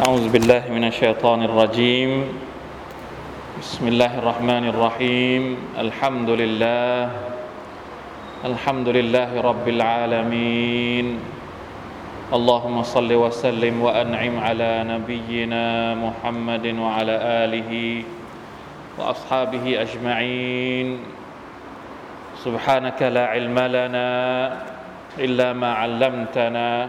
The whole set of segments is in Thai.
أعوذ بالله من الشيطان الرجيم. بسم الله الرحمن الرحيم. الحمد لله. الحمد لله رب العالمين. اللهم صل وسلم وأنعم على نبينا محمد وعلى آله وأصحابه أجمعين. سبحانك لا علم لنا إلا ما علمتنا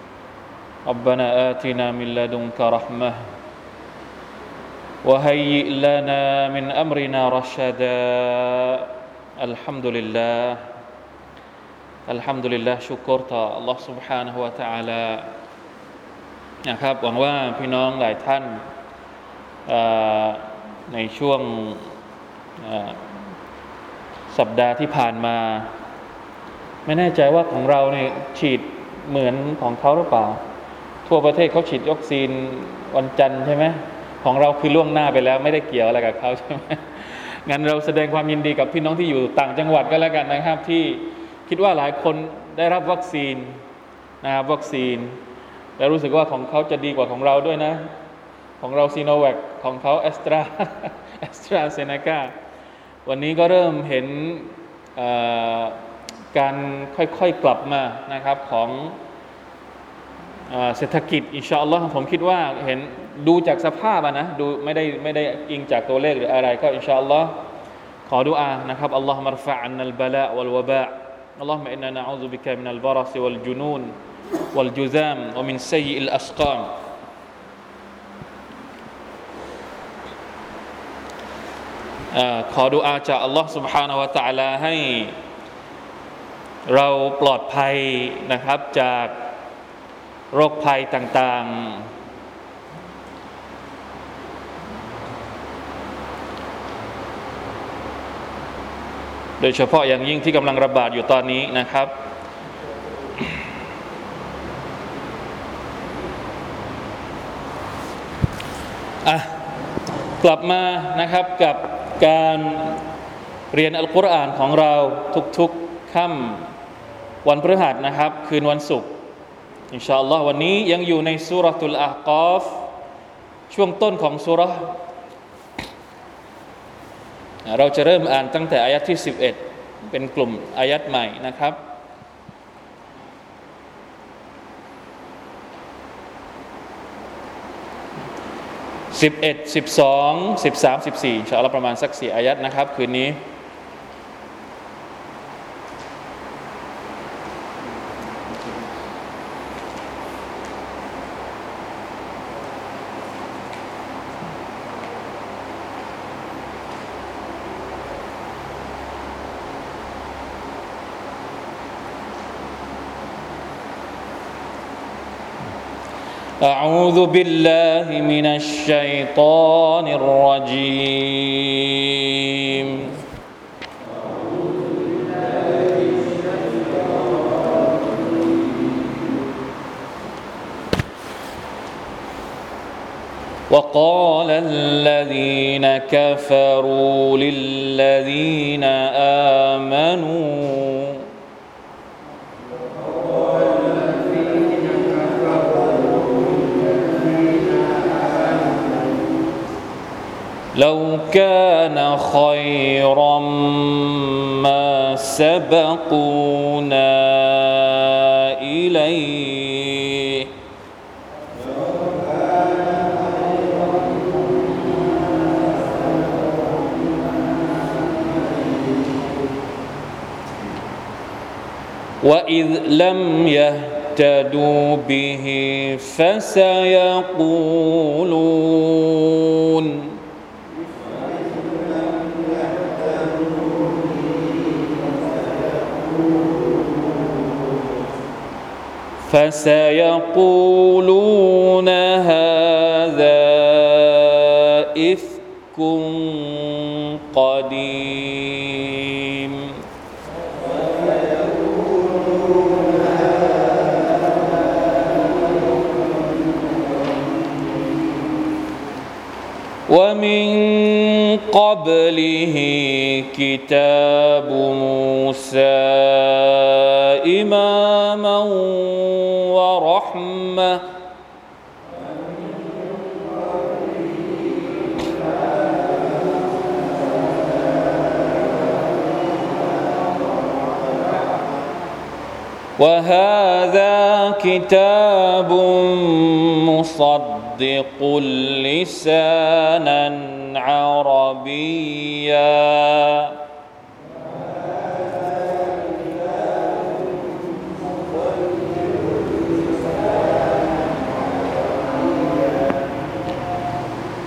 ربنا آتنا من لدنك رحمة وهيئ لنا من أمرنا رشدا الحمد لله الحمد لله ชุกรต่อ Allah سبحانه และ تعالى นะครับหวังว่าพี่น้องหลายท่านในช่วงสัปดาห์ที่ผ่านมา ไม่แน่ใจว่าของเราเนี่ยฉีดเหมือนของเขาหรือเปล่า ทั่วประเทศเขาฉีดวัคซีนวันจันทร์ใช่ไหมของเราคือล่วงหน้าไปแล้วไม่ได้เกี่ยวอะไรกับเขาใช่ไหมงั้นเราแสดงความยินดีกับพี่น้องที่อยู่ต่างจังหวัดก็แล้วกันนะครับ ที่คิดว่าหลายคนได้รับวัคซีนนะครับวัคซีน แล้วรู้สึกว่าของเขาจะดีกว่าของเราด้วยนะ ของเราซีโนแวคของเขาแอสตราแอสตราเซเนกาวันนี้ก็เริ่มเห็นการค่อยๆกลับมานะครับของ เศรษฐกิจอินชาอัลลอฮ์ผมคิดว่าเห็นดูจากสภาพนะดูไม่ได้ไม่ได้อิงจากตัวเลขหรืออะไรก็อินชาอัลลอฮ์ขอดุอานะครับอัลลอฮ์มารฟะอันนัลบลาวัลวบะอัลลอฮ์มะอินนานะอูซุบิกะมินัลบารัสวัลจุนูน والجذام ومن سيء الأسقام ขอดุอาจากอัลลอฮ์ سبحانه และ تعالى ให้เราปลอดภัยนะครับจาก โรคภัยต่างๆ โดยเฉพาะอย่างยิ่งที่กำลังระบาดอยู่ตอนนี้นะครับอะกลับมานะครับกับการเรียนอัลกุรอานของเราทุกๆค่ำวันพฤหัสนะครับ คืนวันศุกร์ อินชาอัลลอฮ์วันนี้ยังอยู่ในสุรตุลอากอฟช่วงต้นของสุรเราจะเริ่มอ่านตั้งแต่อายัดที่ 11 เป็นกลุ่มอายัดใหม่นะครับสิบเอ็ดสิบสองสิบสามสิบสี่ชาละประมาณสักสี่อายัดนะครับ คืนนี้ أعوذ بالله من الشيطان الرجيم. وقال الذين كفروا للذين لو كان خيرا ما سبقونا إليه. وإذ لم يهتدوا به فسيقولون فسيقولون هذا إفك قديم. ومن قبله كتاب موسى. وهذا كتاب مصدق لسانا عربيا.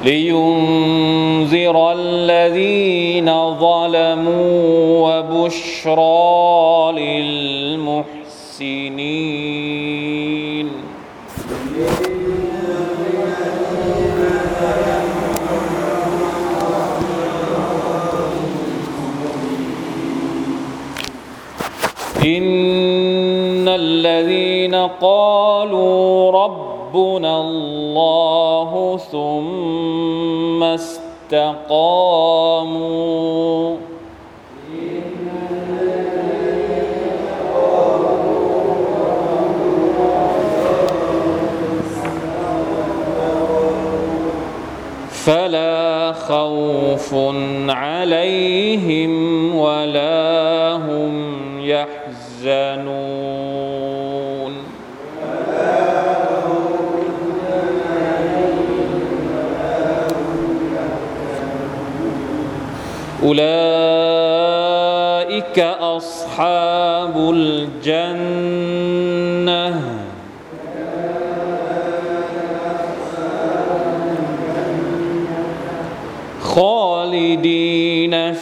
لينذر الذين ظلموا وبشرى قالوا ربنا الله ثم استقاموا. فلا خوف عليهم ولا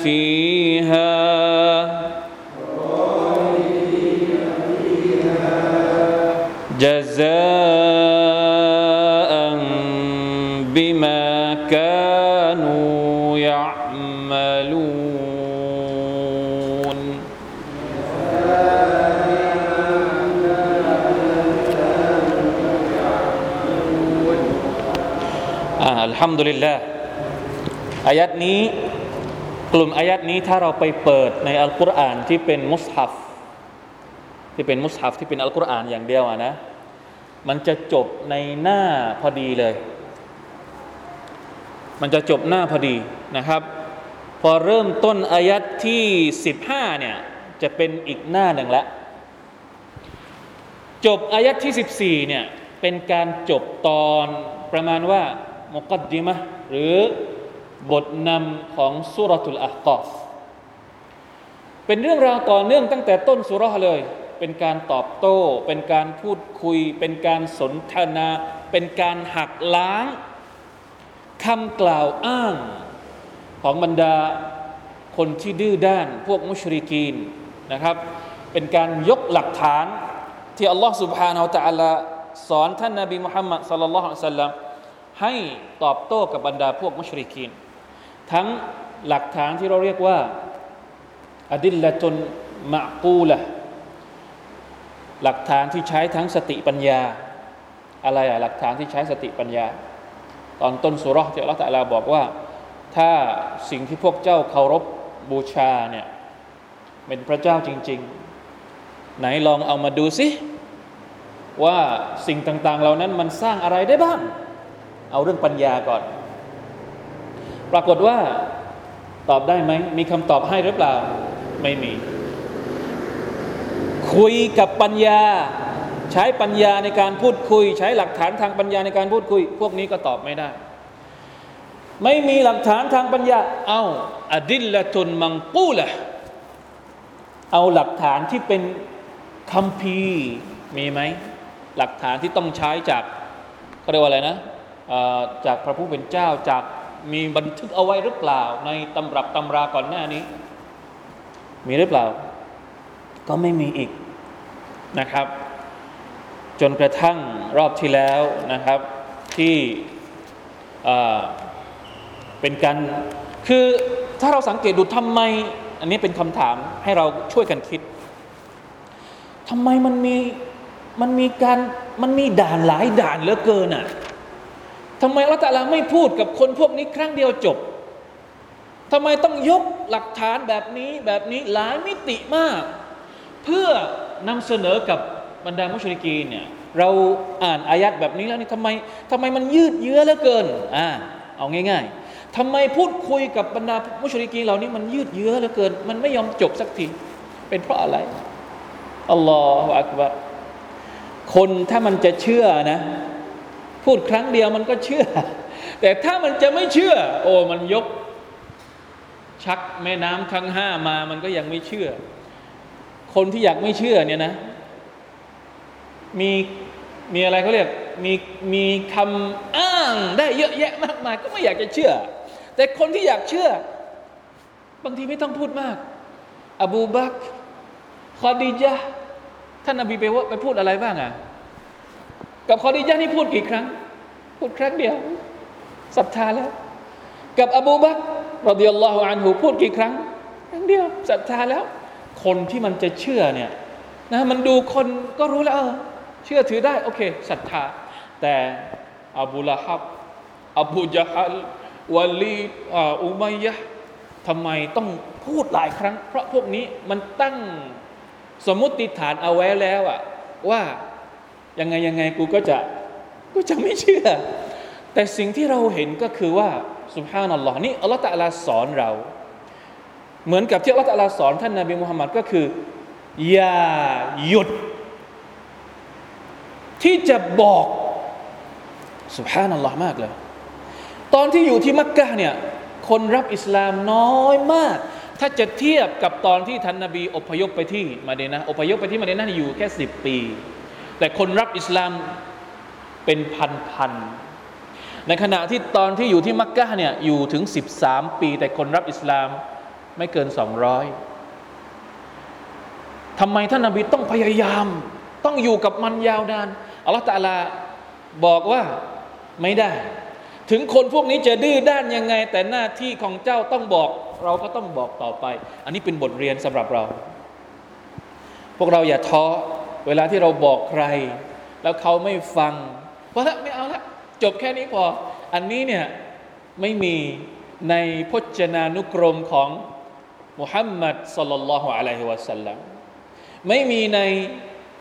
فيها جزاء بما كانوا يعملونอ่าอัลฮัมดุลิลลาห์อายัดนี้ กลุ่มอายัดนี้ถ้าเราไปเปิดในอัลกุรอานที่เป็นมุสฮัฟที่เป็นมุสฮัฟที่เป็นอัลกุรอานอย่างเดียวนะ มันจะจบในหน้าพอดีเลย มันจะจบหน้าพอดีนะครับ พอเริ่มต้นอายัดที่ 15เนี่ยจะเป็นอีกหน้าหนึ่งแล้วจบอายัดที่ 14เนี่ยเป็นการจบตอนประมาณว่ามุกัดดิมะหรือ บทนำของสุรทุลอะกอฟเป็นเรื่องราวต่อเนื่องตั้งแต่ต้นสุรเลย เป็นการตอบโต้ เป็นการพูดคุย เป็นการสนทนา เป็นการหักล้างคำกล่าวอ้างของบรรดาคนที่ดื้อด้าน พวกมุชริกีนนะครับ เป็นการยกหลักฐานที่อัลลอฮฺสุบฮานาอัลตะอัลาสอนท่านนาบีมุฮัมมัดสัลลัลลอฮุอะลัยฮิสซาลลัมให้ตอบโต้กับบรรดาพวกมุชริกีน ทั้งหลักฐานที่เราเรียกว่าอดิลละตนมะกูละหลักฐานที่ใช้ทั้งสติปัญญา อะไรอะหลักฐานที่ใช้สติปัญญา ตอนต้นสุราะห์ที่อัลลอฮฺตะอาลาบอกว่า ถ้าสิ่งที่พวกเจ้าเคารพบูชาเนี่ยเป็นพระเจ้าจริง ๆ ไหนลองเอามาดูสิว่าสิ่งต่าง ๆ เหล่านั้นมันสร้างอะไรได้บ้าง เอาเรื่องปัญญาก่อน ปรากฏว่าตอบได้ไหม มีคำตอบให้หรือเปล่า ไม่มี คุยกับปัญญา ใช้ปัญญาในการพูดคุย ใช้หลักฐานทางปัญญาในการพูดคุย พวกนี้ก็ตอบไม่ได้ ไม่มีหลักฐานทางปัญญา เอาอดิลละตุนมังกูละเอาหลักฐานที่เป็นคำพีมีไหม หลักฐานที่ต้องใช้จากเขาเรียกว่าอะไรนะจากพระผู้เป็นเจ้าจาก มีบันทึกเอาไว้หรือเปล่า ในตำรับตำราก่อนหน้านี้ มีหรือเปล่า ก็ไม่มีอีกนะครับ จนกระทั่งรอบที่แล้วนะครับ ที่เป็นการคือถ้าเราสังเกตดูทำไม อันนี้เป็นคำถามให้เราช่วยกันคิดทำไมมันมีมันมีการมันมีด่านหลายด่านเหลือเกินอะ ทำไมลลอฮฺตาลาไม่พูดกับคนพวกนี้ครั้งเดียวจบทำไมต้องยกหลักฐานแบบนี้แบบนี้หลายมิติมาก เพื่อนำเสนอกับบรรดามุชริกีเนี่ยเราอ่านอายัดแบบนี้แล้วนี่ทำไมทำไมมันยืดเยื้อเหลือเกินอ่าเอาง่ายๆทำไมพูดคุยกับบรรดามุชริกีเหล่านี้มันยืดเยื้อเหลือเกิน มันไม่ยอมจบสักทีเป็นเพราะอะไรอัลลอฮฺอักบะคนถ้ามันจะเชื่อนะ พูดครั้งเดียวมันก็เชื่อ แต่ถ้ามันจะไม่เชื่อ โอ้มันยก ชักแม่น้ำทั้งห้ามามันก็ยังไม่เชื่อ คนที่อยากไม่เชื่อเนี่ยนะ มีมีอะไรเขาเรียกมีมีคำอ้างได้เยอะแยะมากมายก็ไม่อยากจะเชื่อ แต่คนที่อยากเชื่อ บางทีไม่ต้องพูดมาก อบูบักคอดีจาท่านนบีไปว่าไปพูดอะไรบ้างอะ่ะ กับคอดีจานี่พูดกี่ครั้ง พูดครั้งเดียวศรัทธาแล้ว กับอบูบักรดิยัลลอฮุอันหูพูดกี่ครั้ง ครั้งเดียวศรัทธาแล้ว คนที่มันจะเชื่อเนี่ยนะมันดูคนก็รู้แล้วเออเชื่อถือได้โอเคศรัทธา แต่อบูละฮับอบูจฮัลวาลีอุมัยยะทำไมต้องพูดหลายครั้ง เพราะพวกนี้มันตั้งสมมติฐานเอาไว้แล้วอะว่า ยังไงยังไงกูก็จะกูจะไม่เชื่อ แต่สิ่งที่เราเห็นก็คือว่าสุภาพนัลลอฮ์นี่อัลลอฮฺตะลาสอนเรา เหมือนกับที่อัลลอฮฺตะลาสอนท่านนาบีมุฮัมมัดก็คือ อย่าหยุด ที่จะบอกสุภาพนัลลอฮ์มากเลย ตอนที่อยู่ที่มักกะเนี่ยคนรับอิสลามน้อยมาก ถ้าจะเทียบกับตอนที่ท่านนาบีอพยพไปที่มาเดนะอพยพไปที่มาเดนะอยู่แค่สิบปี แต่คนรับอิสลามเป็นพันๆ ในขณะที่ตอนที่อยู่ที่มักกะเนี่ยอยู่ถึง 13 ปี แต่คนรับอิสลามไม่เกิน 200ทำไมท่านนาบีต้องพยายาม ต้องอยู่กับมันยาวนานอัลลอฮฺตะลาบอกว่าไม่ได้ ถึงคนพวกนี้จะดื้อด้านยังไง แต่หน้าที่ของเจ้าต้องบอก เราก็ต้องบอกต่อไป อันนี้เป็นบทเรียนสำหรับเรา พวกเราอย่าท้อ เวลาที่เราบอกใคร แล้วเขาไม่ฟังว่าละไม่เอาละจบแค่นี้พอ อันนี้เนี่ยไม่มีในพจนานุกรมของมุฮัมมัดสลลัลลอฮุอะลัยฮิวะสัลลัมไม่มีใน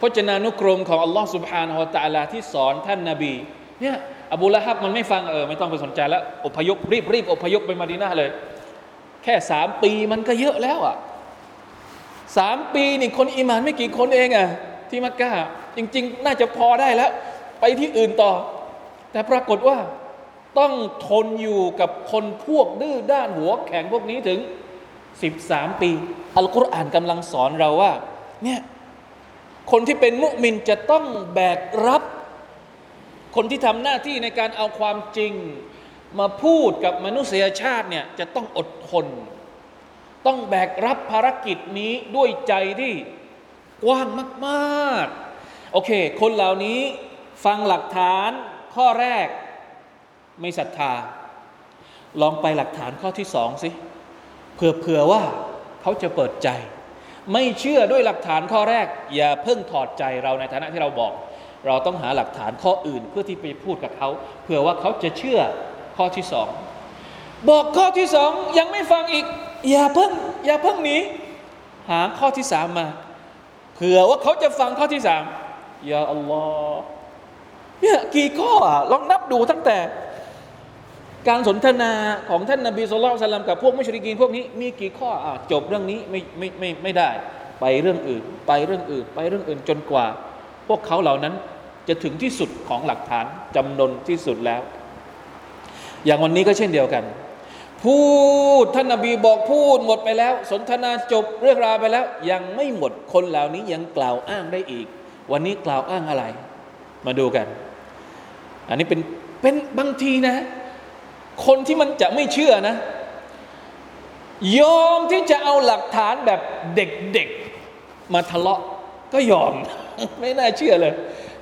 พจนานุกรมของอัลลอฮ์ سبحانه และ تعالى ที่สอนท่านนาบีเนี่ยอบูละฮับมันไม่ฟังเออไม่ต้องไปสนใจแล้วอพยพรีบรีบอพยพไปมาดีนาเลย แค่สามปีมันก็เยอะแล้วอ่ะสามปีนี่คนอิมานไม่กี่คนเองอ่ะ ที่มักกะจริง ๆ น่าจะพอได้แล้ว ไปที่อื่นต่อ แต่ปรากฏว่าต้องทนอยู่กับคนพวกดื้อด้านหัวแข็งพวกนี้ถึง 13 ปี อัลกุรอานกำลังสอนเราว่า เนี่ย คนที่เป็นมุมินจะต้องแบกรับ คนที่ทำหน้าที่ในการเอาความจริง มาพูดกับมนุษยชาติเนี่ยจะต้องอดทน ต้องแบกรับภารกิจนี้ด้วยใจที่ กว้างมากๆ โอเค คนเหล่านี้ฟังหลักฐานข้อแรกไม่ศรัทธา ลองไปหลักฐานข้อที่สองสิเผื่อเผื่อว่าเขาจะเปิดใจ ไม่เชื่อด้วยหลักฐานข้อแรก อย่าเพิ่งถอดใจเราในฐานะที่เราบอก เราต้องหาหลักฐานข้ออื่นเพื่อที่ไปพูดกับเขาเผื่อว่าเขาจะเชื่อข้อที่สองบอกข้อที่สองยังไม่ฟังอีก อย่าเพิ่งอย่าเพิ่งหนีหาข้อที่สามมา ผื่อว่าเขาจะฟังข้อที่สามยาอัลลอฮ์เนี่ยกี่ข้ออะลองนับดูตั้งแต่ การสนทนาของท่านนาบีสุลต่านกับพวกมุชริกีนพวกนี้มีกี่ข้ออะจบเรื่องนี้ไม่ไม่ไม่ไม่ได้ ไปเรื่องอื่น ไปเรื่องอื่น ไปเรื่องอื่นจนกว่า พวกเขาเหล่านั้นจะถึงที่สุดของหลักฐานจำนวนที่สุดแล้ว อย่างวันนี้ก็เช่นเดียวกัน พูดท่านนาบีบอกพูดหมดไปแล้ว สนทนาจบเรื่องราวไปแล้ว ยังไม่หมดคนเหล่านี้ยังกล่าวอ้างได้อีก วันนี้กล่าวอ้างอะไร มาดูกัน อันนี้เป็นเป็นบางทีนะ คนที่มันจะไม่เชื่อนะ ยอมที่จะเอาหลักฐานแบบเด็กๆมาทะเลาะก็ยอม ไม่น่าเชื่อเลย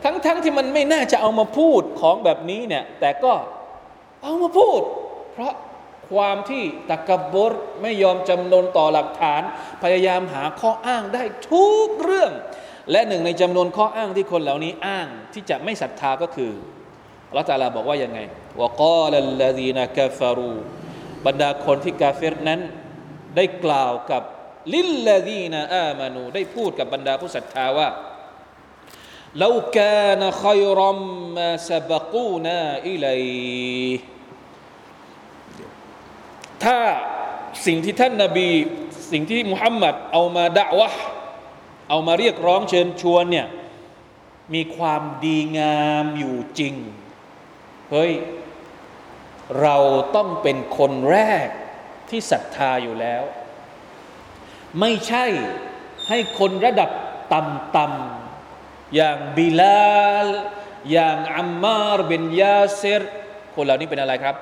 ทั้งๆทที่มันไม่น่าจะเอามาพูดของแบบนี้เนี่ย แต่ก็เอามาพูด เพราะ ความที่ตะกบรไม่ยอมจำนนต่อหลักฐาน พยายามหาข้ออ้างได้ทุกเรื่อง และหนึ่งในจำนวนข้ออ้างที่คนเหล่านี้อ้างที่จะไม่ศรัทธาก็คือ อัลลอฮฺตะอาลาบอกว่ายังไงวกาลัลลดีนกาฟารูบรรดาคนที่กาเฟรนั้น ได้กล่าวกับลิลลดีนอามานูได้พูดกับบรรดาผู้ศรัทธาว่า لو كان خيرا ما سبقونا إليه ถ้าสิ่งที่ท่านนาบี สิ่งที่มุฮัมมัดเอามาด่าวะเอามาเรียกร้องเชิญชวนเนี่ยมีความดีงามอยู่จริง เฮ้ย เราต้องเป็นคนแรกที่ศรัทธาอยู่แล้ว ไม่ใช่ให้คนระดับต่ำๆอย่างบิลาล อย่างอัมมารเบนยาเซรคนเหล่านี้เป็นอะไรครับ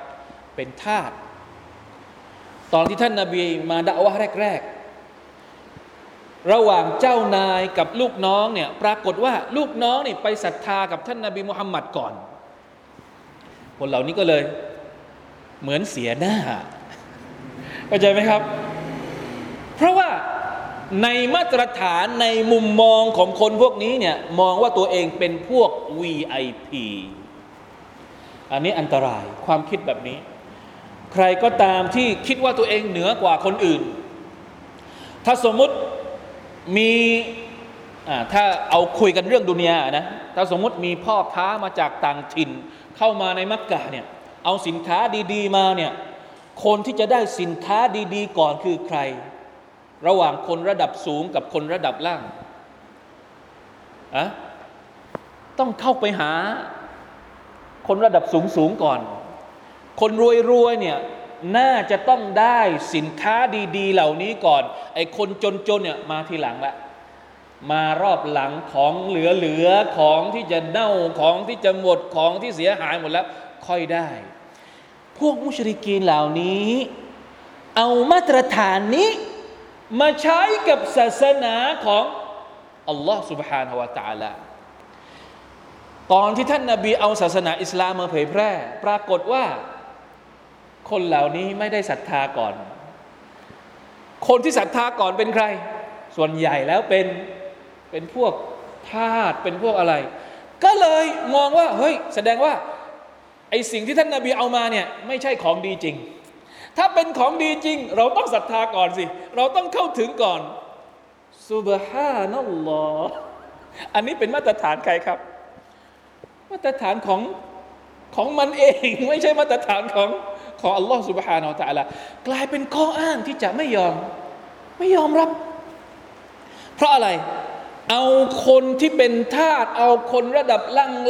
เป็นทาส ตอนที่ท่านนาบีมาด่าวะแรก ๆ ระหว่างเจ้านายกับลูกน้องเนี่ยปรากฏว่าลูกน้องนี่ไปศรัทธากับท่านนาบีมุฮัมมัดก่อน คนเหล่านี้ก็เลยเหมือนเสียหน้าเข้าใจไหมครับ เพราะว่าในมาตรฐานในมุมมองของคนพวกนี้เนี่ยมองว่าตัวเองเป็นพวก VIP อันนี้อันตรายความคิดแบบนี้ ใครก็ตามที่คิดว่าตัวเองเหนือกว่าคนอื่น ถ้าสมมุติมีถ้าเอาคุยกันเรื่องดุนยานะ ถ้าสมมุติมีพ่อค้ามาจากต่างถิ่น เข้ามาในมักกะเนี่ย เอาสินค้าดีๆมาเนี่ย คนที่จะได้สินค้าดีๆก่อนคือใคร ระหว่างคนระดับสูงกับคนระดับล่างอะต้องเข้าไปหาคนระดับสูงสูงก่อน คนรวยๆเนี่ยน่าจะต้องได้สินค้าดี ๆ เหล่านี้ก่อนไอ้คนจนๆเนี่ยมาทีหลังละมารอบหลังของเหลือๆของที่จะเน่าของที่จะหมดของที่เสียหายหมดแล้ว ค่อยได้ พวกมุชริกีนเหล่านี้ เอามาตรฐานนี้ มาใช้กับศาสนาของอัลลอฮ์ سبحانه และ تعالى ตอนที่ท่านนาบีเอาศาสนาอิสลามมาเผยแพร่ ปรากฏว่า คนเหล่านี้ไม่ได้ศรัทธาก่อน คนที่ศรัทธาก่อนเป็นใคร ส่วนใหญ่แล้วเป็นเป็นพวกทาสเป็นพวกอะไร ก็เลยมองว่าเฮ้ยแสดงว่าไอสิ่งที่ท่านนาบีเอามาเนี่ยไม่ใช่ของดีจริง ถ้าเป็นของดีจริง เราต้องศรัทธาก่อนสิ เราต้องเข้าถึงก่อนสุบฮานัลลอฮ์อันนี้เป็นมาตรฐานใครครับ มาตรฐานของของมันเอง ไม่ใช่มาตรฐานของ ของอัลลอฮ์ سبحانه และ تعالى กลายเป็นข้ออ้างที่จะไม่ยอมไม่ยอมรับ เพราะอะไร เอาคนที่เป็นทาสเอาคนระดับ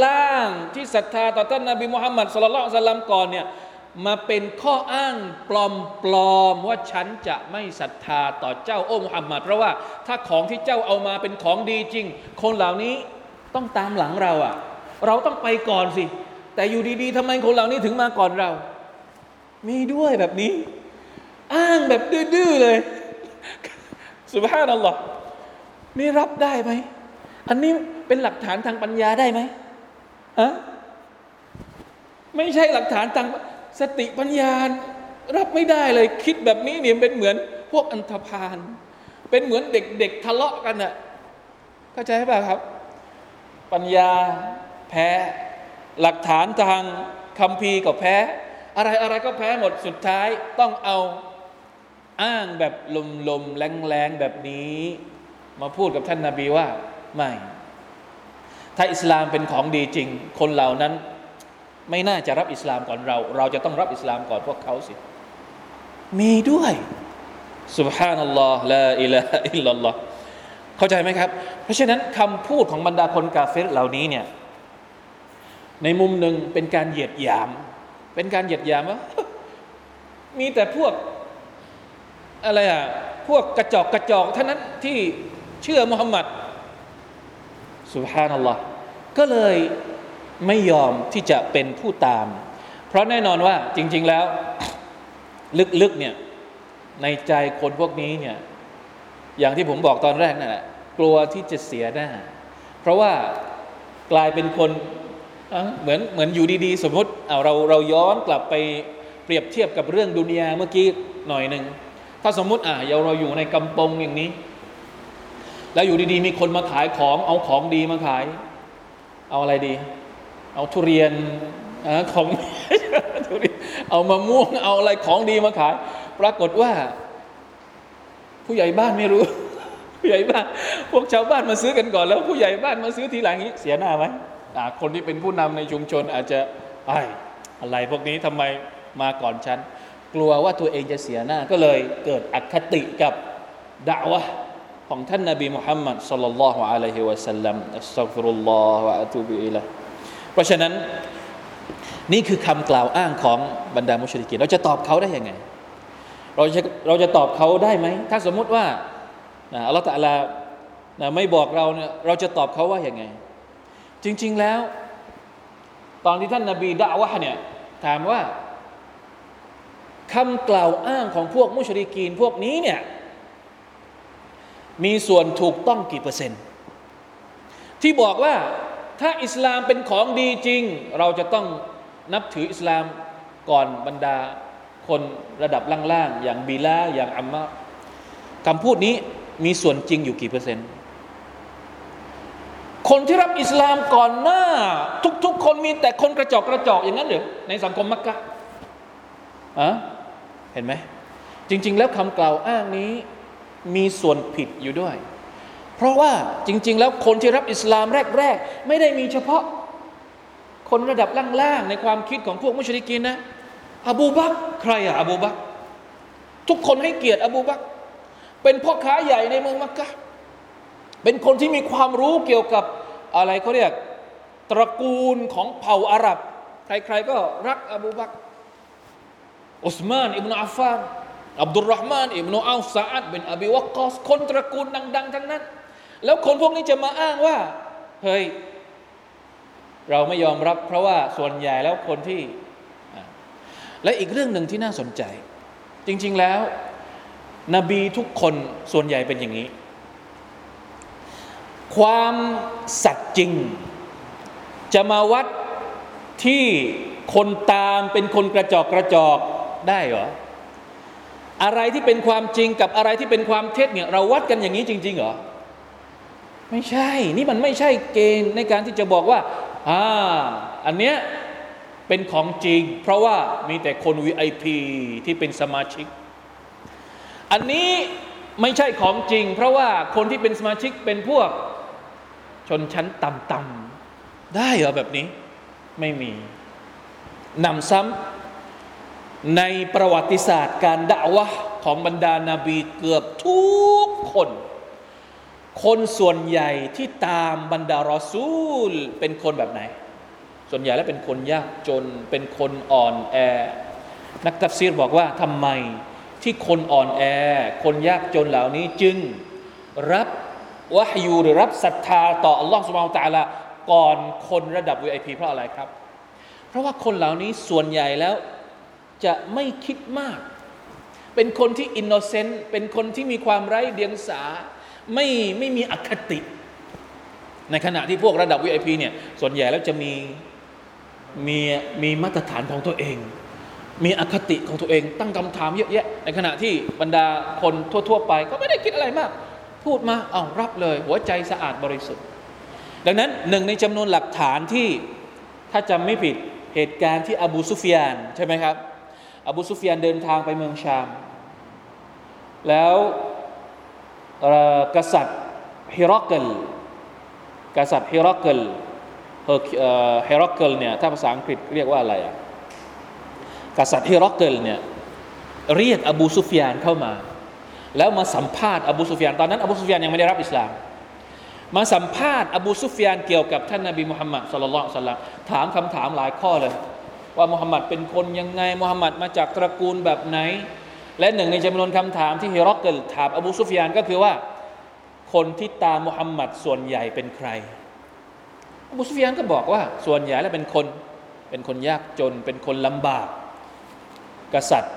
ล่างๆที่ศรัทธาต่อท่านนบีมุฮัมมัดสุลลัลสลัมก่อนเนี่ยมาเป็นข้ออ้างปลอมๆว่าฉันจะไม่ศรัทธาต่อเจ้าโอ้มุฮัมมัดเพราะว่าถ้าของที่เจ้าเอามาเป็นของดีจริง คนเหล่านี้ต้องตามหลังเราอะ่ะ เราต้องไปก่อนสิ แต่อยู่ดีๆทำไมคนเหล่านี้ถึงมาก่อนเรา มีด้วยแบบนี้ อ้างแบบดื้อๆเลย สุบฮานัลลอฮ์นี่รับได้ไหม อันนี้เป็นหลักฐานทางปัญญาได้ไหมฮะไม่ใช่หลักฐานทางสติปัญญา รับไม่ได้เลย คิดแบบนี้เนี่ยเป็นเหมือนพวกอันธพาลเป็นเหมือนเด็กๆทะเลาะกันอะเข้าใจไหมครับ ปัญญาแพ้ หลักฐานทางคำพีก็แพ้ อะไรอะไรก็แพ้หมดสุดท้ายต้องเอาอ้างแบบลมลมแรงแรงแบบนี้ มาพูดกับท่านนาบีว่าไม่ ถ้าอิสลามเป็นของดีจริง คนเหล่านั้น ไม่น่าจะรับอิสลามก่อนเรา เราจะต้องรับอิสลามก่อนพวกเขาสิ มีด้วย سبحان الله อฮ์ลาอิลาอิลลัลลอฮ์เข้าใจไหมครับ เพราะฉะนั้นคำพูดของบรรดาคนกาเฟรเหล่านี้เนี่ยในมุมหนึ่งเป็นการเหยียดหยาม เป็นการเหยียดหยามว่ามีแต่พวกอะไรอะพวกกระจอกกระจอกเท่านั้นที่เชื่อมุฮัมมัดสุฮานัลลอฮ์ก็เลยไม่ยอมที่จะเป็นผู้ตาม เพราะแน่นอนว่าจริง ๆแล้ว ลึกๆเนี่ยในใจคนพวกนี้เนี่ยอย่างที่ผมบอกตอนแรกนั่นแหละกลัวที่จะเสียหน้า เพราะว่ากลายเป็นคน เหมือนเหมือนอยู่ดีๆ สมมติเอาเราเราย้อนกลับไปเปรียบเทียบกับเรื่องดุนยาเมื่อกี้หน่อยหนึ่งถ้าสมมติอะเราอยู่ในกำปงอย่างนี้ แล้วอยู่ดีๆ มีคนมาขายของเอาของดีมาขาย เอาอะไรดี เอาทุเรียนอาของเอามะม่วงเอาอะไรของดีมาขาย ปรากฏว่า ผู้ใหญ่บ้านไม่รู้ ผู้ใหญ่บ้าน พวกชาวบ้านมาซื้อกันก่อนแล้ว ผู้ใหญ่บ้านมาซื้อทีหลังนี้เสียหน้าไหม คนที่เป็นผู้นำในชุมชนอาจจะไอ้อะไรพวกนี้ทำไมมาก่อนฉัน กลัวว่าตัวเองจะเสียหน้าก็เลยเกิดอคติกับด่าวะของท่านนบีมุฮัมมัดصلى الله عليه وسلم أستغفر الله وأتوب إليهเพราะฉะนั้นนี่คือคำกล่าวอ้างของบรรดามุชริกีนเราจะตอบเขาได้ยังไง เราจะเราจะตอบเขาได้ไหม ถ้าสมมุติว่าอัลลอฮฺตะลาไม่บอกเราเนี่ยเราจะตอบเขาว่าอย่างไง จริง ๆแล้ว ตอนที่ท่านนาบีด่าวะเนี่ยถามว่าคำกล่าวอ้างของพวกมุชริกีนพวกนี้เนี่ยมีส่วนถูกต้องกี่เปอร์เซ็นต์ ที่บอกว่าถ้าอิสลามเป็นของดีจริง เราจะต้องนับถืออิสลามก่อนบรรดาคนระดับล่างๆ อย่างบีลาอย่างอัมมาคำพูดนี้มีส่วนจริงอยู่กี่เปอร์เซ็นต์ คนที่รับอิสลามก่อนหน้า ทุกๆ คนมีแต่คนกระจอกกระจอกอย่างนั้นหรือในสังคมมักกะอะเห็นไหมจริง ๆ แล้วคำกล่าวอ้างนี้มีส่วนผิดอยู่ด้วย เพราะว่าจริง ๆ แล้วคนที่รับอิสลามแรก ๆ ไม่ได้มีเฉพาะ คนระดับล่างๆในความคิดของพวกมุชริกินนะ อบูบักใครอะอบูบักทุกคนให้เกียรติอบูบักเป็นพ่อค้าใหญ่ในเมืองมักกะ เป็นคนที่มีความรู้เกี่ยวกับอะไรเขาเรียกตระกูลของเผ่าอาหรับ ใครๆก็รักอบูบักอุสมาน อิบนาอัฟฟานอับดุลรหมาน อิบนาอัลซาอัดเป็นอบีวักกอสคนตระกูลดัง ๆ ทั้งนั้น แล้วคนพวกนี้จะมาอ้างว่า เฮ้ย เราไม่ยอมรับ เพราะว่าส่วนใหญ่แล้วคนที่ และอีกเรื่องหนึ่งที่น่าสนใจ จริง ๆแล้ว นบีทุกคนส่วนใหญ่เป็นอย่างนี้ ความสัตย์จริง จะมาวัดที่คนตามเป็นคนกระจอกกระจอกได้เหรอ อะไรที่เป็นความจริงกับอะไรที่เป็นความเท็จเนี่ยเราวัดกันอย่างนี้จริง ๆ เหรอ ไม่ใช่ นี่มันไม่ใช่เกณฑ์ในการที่จะบอกว่าอ่าอันเนี้ยเป็นของจริง เพราะว่ามีแต่คน VIP ที่เป็นสมาชิก อันนี้ไม่ใช่ของจริง เพราะว่าคนที่เป็นสมาชิกเป็นพวก ชนชั้นต่ำๆได้เหรอแบบนี้ ไม่มีนำซ้ำในประวัติศาสตร์การด่าวะของบรรดานาบีเกือบทุกคน คนส่วนใหญ่ที่ตามบรรดารอซูล เป็นคนแบบไหน ส่วนใหญ่แล้วเป็นคนยากจนเป็นคนอ่อนแอ นักตัฟซีรบอกว่าทำไมที่คนอ่อนแอ คนยากจนเหล่านี้จึงรับ วะฮยูหรือรับศรัทธาต่ออัลลอฮฺสุบานตะลาก่อนคนระดับ VIP เพราะอะไรครับ เพราะว่าคนเหล่านี้ส่วนใหญ่แล้วจะไม่คิดมาก เป็นคนที่อินโนเซนต์เป็นคนที่มีความไร้เดียงสาไม่ไม่มีอคติ ในขณะที่พวกระดับ VIP เนี่ยส่วนใหญ่แล้วจะมีมีมีมาตรฐานของตัวเอง มีอคติของตัวเองตั้งคำถามเยอะแยะ ในขณะที่บรรดาคนทั่ว ๆ ไป ก็ไม่ได้คิดอะไรมาก พูดมาเอารับเลย หัวใจสะอาดบริสุทธิ์ ดังนั้นหนึ่งในจำนวนหลักฐานที่ถ้าจำไม่ผิดเหตุการณ์ที่อบูซุฟยานใช่ไหมครับ อบูซุฟยานเดินทางไปเมืองชาม แล้วกษัตริย์ฮิรักลกษัตริย์ฮิรักลฮิรักลเนี่ยถ้าภาษาอังกฤษเรียกว่าอะไรอะกษัตริย์ฮิรักลเนี่ยเรียกอบูซุฟยานเข้ามา แล้วมาสัมภาษณ์อบูซุฟยานตอนนั้นอบูซุฟยานยังไม่ได้รับอิสลาม มาสัมภาษณ์อบูซุฟยานเกี่ยวกับท่านนบีมุฮัมมัดصلى الله عليه وسلمถามคำถามหลายข้อเลย ว่ามุฮัมมัดเป็นคนยังไงมุฮัมมัดมาจากตระกูลแบบไหน และหนึ่งในจำนวนคำถามที่ฮิรอกเกิลถามอบูซุฟยานก็คือว่า คนที่ตามมุฮัมมัดส่วนใหญ่เป็นใครอบูซุฟยานก็บอกว่าส่วนใหญ่แล้วเป็นคนเป็นคนยากจนเป็นคนลำบาก กษัตริย์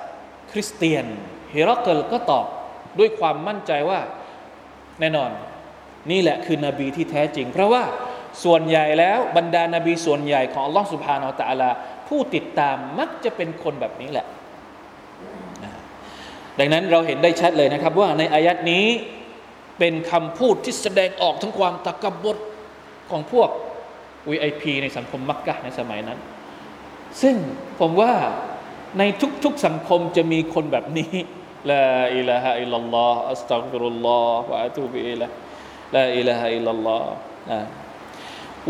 คริสเตียนฮิรอกเกิลก็ตอบ ด้วยความมั่นใจว่าแน่นอน นี่แหละคือนบีที่แท้จริง เพราะว่าส่วนใหญ่แล้วบรรดานาบีส่วนใหญ่ของอัลลอฮฺสุบฮานาอัลตะลาผู้ติดตามมักจะเป็นคนแบบนี้แหละ ดังนั้นเราเห็นได้ชัดเลยนะครับว่าในอายัดนี้เป็นคำพูดที่แสดงออกทั้งความตะกบดของพวก VIP ในสังคมมักกะในสมัยนั้น ซึ่งผมว่าในทุกๆสังคมจะมีคนแบบนี้ ลาอิลาฮะอิลลัลลอฮ์อัสตัฆฟิรุลลอฮ์วะอะตูบิอิละลาอิลาฮะอิลลัลลอฮ์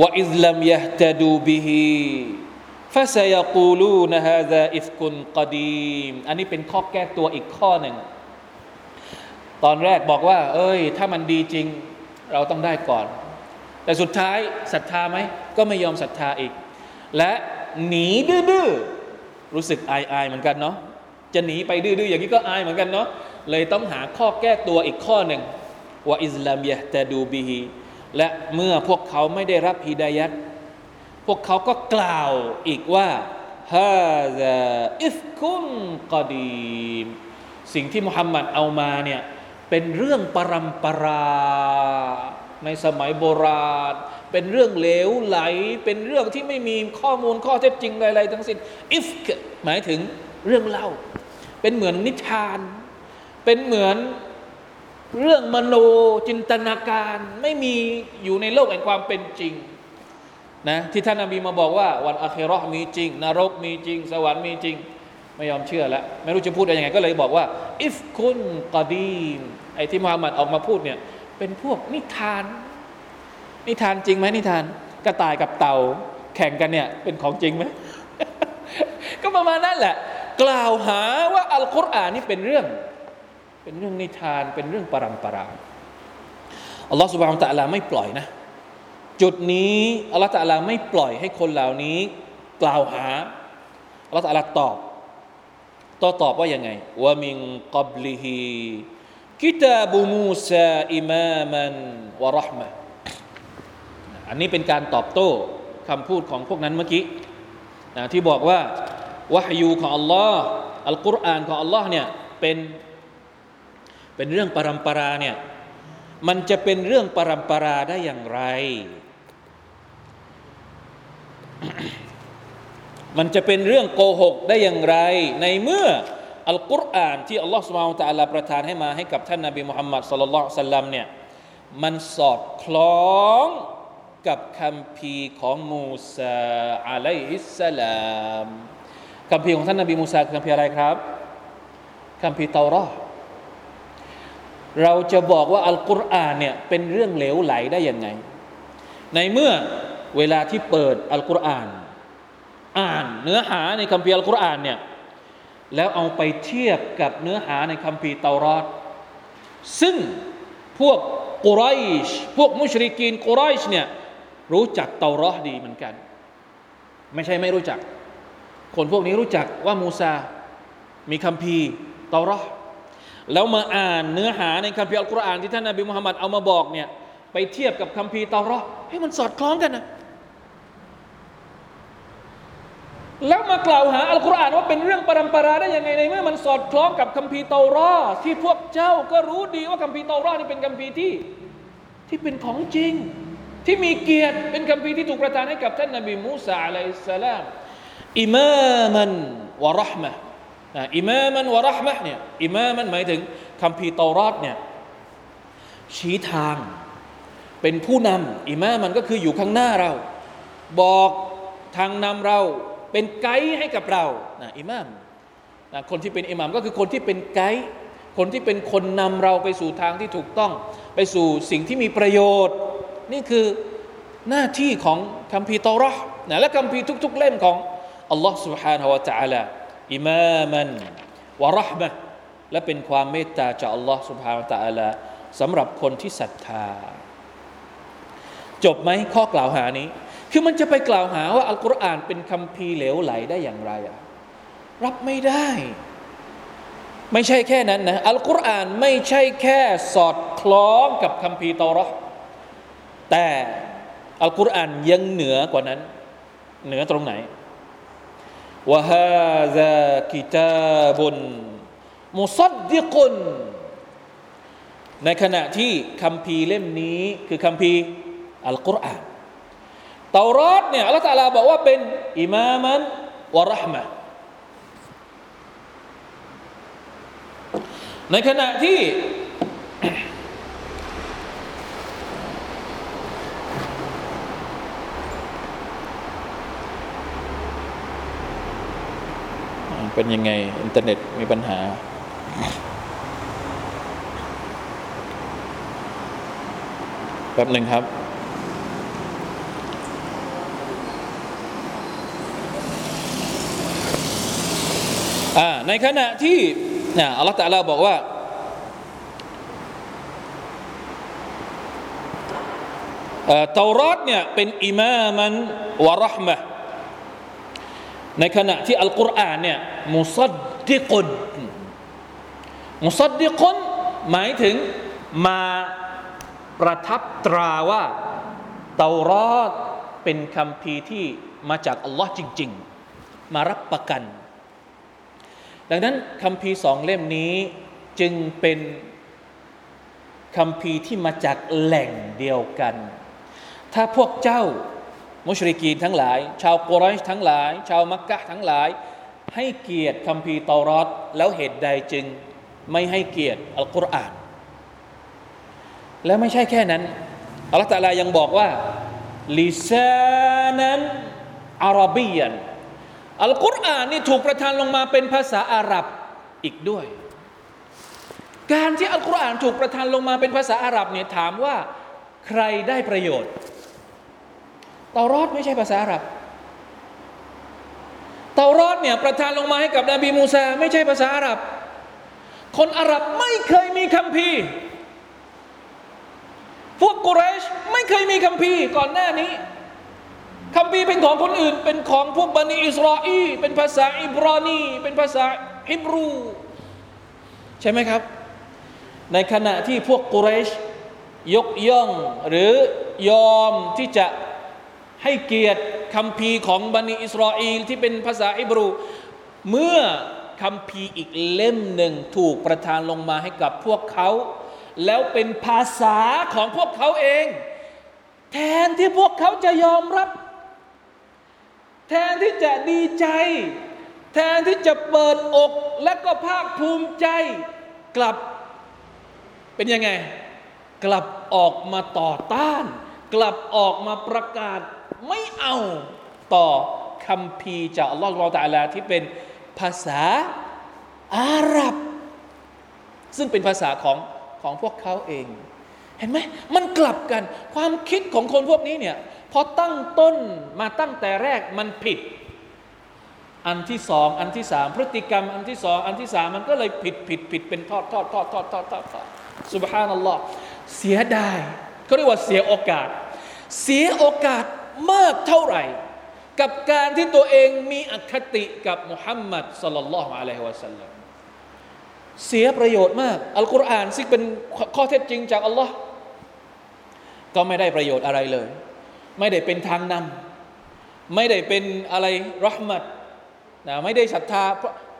วะอิซลัมยะฮตดูบิฮิ فسيقولون هذا إفك قديم อันนี้เป็นข้อแก้ตัวอีกข้อหนึ่ง ตอนแรกบอกว่า เอ้ย ถ้ามันดีจริง เราต้องได้ก่อน แต่สุดท้ายศรัทธาไหม ก็ไม่ยอมศรัทธาอีก และหนีดื้อๆรู้สึกอายอายเหมือนกันเนาะ จะหนีไปดื้อๆอย่างนี้ก็อายเหมือนกันเนาะเลยต้องหาข้อแก้ตัวอีกข้อหนึ่งว่าอิสลามยะแตดูบิฮีและเมื่อพวกเขาไม่ได้รับฮิดายัดพวกเขาก็กล่าวอีกว่าฮาซาอิฟคุนกอดีมสิ่งที่มุฮัมมัดเอามาเนี่ยเป็นเรื่องปรำปราในสมัยโบราณ เป็นเรื่องเหลวไหล เป็นเรื่องที่ไม่มีข้อมูลข้อเท็จจริงอะไรทั้งสิ้นอิฟหมายถึง เรื่องเล่า เป็นเหมือนนิทาน เป็นเหมือนเรื่องมโนจินตนาการไม่มีอยู่ในโลกแห่งความเป็นจริงนะที่ท่านนบีมาบอกว่า วันอาคิรอมีจริงนรกมีจริง สวรรค์มีจริง ไม่ยอมเชื่อแล้ว ไม่รู้จะพูดอะไรยังไง ก็เลยบอกว่า อิฟคุนกอดีมไอ้ที่มุฮัมมัดออกมาพูดเนี่ยเป็นพวกนิทาน นิทานจริงไหมนิทานกระต่ายกับเต่าแข่งกันเนี่ยเป็นของจริงไหมก็ประมาณนั้นแหละ กล่าวหาว่าอัลกุรอานนี่เป็นเรื่อง เป็นเรื่องนิทานเป็นเรื่องปรำปราอัลลอฮฺสุบฮานตะลาไม่ปล่อยนะ จุดนี้อัลลอฮฺตะลาไม่ปล่อยให้คนเหล่านี้ กล่าวหาอัลลอฮฺตะลาตอบต่อตอบว่ายังไงว่ามิงกับลิฮีกิตาบูมูซาอิมามันวะรหมะอันนี้เป็นการตอบโต้คำพูดของพวกนั้นเมื่อกี้นะที่บอกว่า วะฮยูของอัลลอฮ์อัลกุรอานของอัลลอฮ์เนี่ยเป็นเป็นเรื่องปรำปราเนี่ยมันจะเป็นเรื่องปรำปราได้อย่างไร มันจะเป็นเรื่องโกหกได้อย่างไร ในเมื่ออัลกุรอานที่อัลลอฮฺสุบานตะอัลาประทานให้มาให้กับท่านนาบีมุฮัมมัดสุลลัลสัลลัมเนี่ยมันสอดคล้องกับคำพีของมูซาอะลัยฮิสสลาม คำพีของท่านนาบีมูซาคือคำพีอะไรครับคำพีเตารอเราจะบอกว่าอัลกุรอานเนี่ยเป็นเรื่องเหลวไหลได้ยังไง ในเมื่อเวลาที่เปิดอัลกุรอาน อ่านเนื้อหาในคัมภีอัลกุรอานเนี่ยแล้วเอาไปเทียบกับเนื้อหาในคัมภีเตารอดซึ่งพวกกุไรชพวกมุชริกีนกุไรชเนี่ยรู้จักเตารอดดีเหมือนกัน ไม่ใช่ไม่รู้จัก คนพวกนี้รู้จักว่ามูซา มีคัมภีร์เตารอแล้วมาอ่านเนื้อหาในคัมภีร์อัลกุรอานที่ท่านนบีมุฮัมมัดเอามาบอกเนี่ยไปเทียบกับคัมภีร์เตารอให้มันสอดคล้องกันนะแล้วมากล่าวหาอัลกุรอานว่าเป็นเรื่องปรำปราได้ยังไงในเมื่อมันสอดคล้องกับคัมภีร์เตารอที่พวกเจ้าก็รู้ดีว่าคัมภีร์เตารอนี่เป็นคัมภีร์ที่ที่เป็นของจริง ที่มีเกียรติเป็นคัมภีร์ที่ถูกประทานให้กับท่านนบีมูซาอะลัยสลาม อิมามันวะรหมะอิมามันวะรหมะเนี่ยอิมามันหมายถึงคัมภีร์เตารอดเนี่ยชี้ทาง เป็นผู้นำอิมามันก็คืออยู่ข้างหน้าเรา บอกทางนำเราเป็นไกด์ให้กับเรานะอิมามนะคนที่เป็นอิหมามก็คือคนที่เป็นไกด์คนที่เป็นคนนำเราไปสู่ทางที่ถูกต้อง ไปสู่สิ่งที่มีประโยชน์ นี่คือหน้าที่ของคัมภีร์ตอรอนะและคัมภีร์ทุก ๆ เล่มของ อัลลอฮ์ سبحانه และ تعالى อิมามันวะรหมะและเป็นความเมตตาจากอัลลอฮ์ سبحانه และ تعالى สำหรับคนที่ศรัทธาจบไหมข้อกล่าวหานี้ คือมันจะไปกล่าวหาว่าอัลกุรอานเป็นคำพีเหลวไหลได้อย่างไรอะรับไม่ได้ ไม่ใช่แค่นั้นนะอัลกุรอานไม่ใช่แค่สอดคล้องกับคำพีตอรอแต่อัลกุรอานยังเหนือกว่านั้น เหนือตรงไหน วะฮาซากิตาบุนมุซัดดิกุนในขณะที่คำพีเล่มนี้คือคำพีอัลกุรอานเตารอดเนี่ยอัลลอฮฺตาลาบอกว่าเป็นอิมามันวะรหมะในขณะที่ เป็นยังไง อินเทอร์เน็ตมีปัญหา แป๊บหนึ่งครับในขณะที่อัลลอฮฺตะลาบอกว่าเตารอดเนี่ยเป็นอิมามันวะรหมะ ในขณะที่อัลกุรอานเนี่ยมุซัดดิกุนมุซัดดิกุนหมายถึงมาประทับตราว่าเตารอดเป็นคำพีที่มาจากอัลลอฮ์จริง ๆ มารับประกัน ดังนั้นคำพีสองเล่มนี้จึงเป็นคำพีที่มาจากแหล่งเดียวกัน ถ้าพวกเจ้า มุชริกีนทั้งหลาย ชาวกุรอยชทั้งหลาย ชาวมักกะทั้งหลาย ให้เกียรติคัมภีร์ตอรอดแล้วเหตุใดจึงไม่ให้เกียรติอัลกุรอาน และไม่ใช่แค่นั้นอัลลอฮฺตาลายังบอกว่าลิซานันอาราบียันอัลกุรอานนี่ถูกประทานลงมาเป็นภาษาอาหรับอีกด้วย การที่อัลกุรอานถูกประทานลงมาเป็นภาษาอาหรับเนี่ยถามว่าใครได้ประโยชน์ เตารอดไม่ใช่ภาษาอาหรับเตารอดเนี่ยประทานลงมาให้กับนบีมูซาไม่ใช่ภาษาอาหรับ คนอาหรับไม่เคยมีคัมภีร์พวกกุเรชไม่เคยมีคัมภีร์ก่อนหน้านี้คัมภีร์เป็นของคนอื่น เป็นของพวกบันิอิสราอีเป็นภาษาอิบรานี เป็นภาษาฮิบรู ใช่ไหมครับ ในขณะที่พวกกุเรชยกย่องหรือยอมที่จะ ให้เกียรติคำพีของบันิอิสราเอลที่เป็นภาษาอิบรู เมื่อคำพีอีกเล่มหนึ่งถูกประทานลงมาให้กับพวกเขา แล้วเป็นภาษาของพวกเขาเอง แทนที่พวกเขาจะยอมรับ แทนที่จะดีใจ แทนที่จะเปิดอกและก็ภาคภูมิใจกลับเป็นยังไง กลับออกมาต่อต้าน กลับออกมาประกาศ ไม่เอาต่อคำพีจากอัลลอฮฺตาลาที่เป็นภาษาอาหรับ ซึ่งเป็นภาษาของของพวกเขาเอง เห็นไหมมันกลับกัน ความคิดของคนพวกนี้เนี่ยพอตั้งต้นมาตั้งแต่แรกมันผิด อันที่สองอันที่สามพฤติกรรม อันที่สองอันที่สามมันก็เลยผิดผิดผิดเป็นทอดทอดทอดทอดทอดทอดทอดสุบฮานัลลอฮ์เสียดายเขาเรียกว่าเสียโอกาส เสียโอกาส มากเท่าไหร่ กับการที่ตัวเองมีอคติกับมุฮัมมัดสลลัลลอฮุอะลัยฮิวะสัลลัมเสียประโยชน์มาก อัลกุรอานซึ่งเป็นข้อเท็จจริงจากอัลลอฮ์ก็ไม่ได้ประโยชน์อะไรเลย ไม่ได้เป็นทางนำไม่ได้เป็นอะไรรหมัดนะไม่ได้ศรัทธา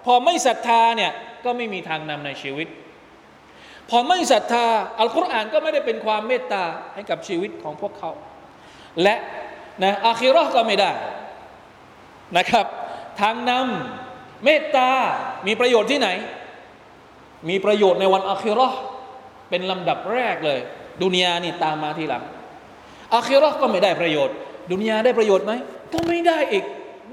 พอไม่ศรัทธาเนี่ยก็ไม่มีทางนำในชีวิต พอไม่ศรัทธาอัลกุรอานก็ไม่ได้เป็นความเมตตาให้กับชีวิตของพวกเขา และ นะอาคิรอก็ไม่ได้นะครับ ทางนำเมตตา มีประโยชน์ที่ไหน มีประโยชน์ในวันอาคิรอเป็นลำดับแรกเลย ดุนยานี่ตามมาทีหลังอาคิรอก็ไม่ได้ประโยชน์ ดุนยาได้ประโยชน์ไหมก็ไม่ได้อีก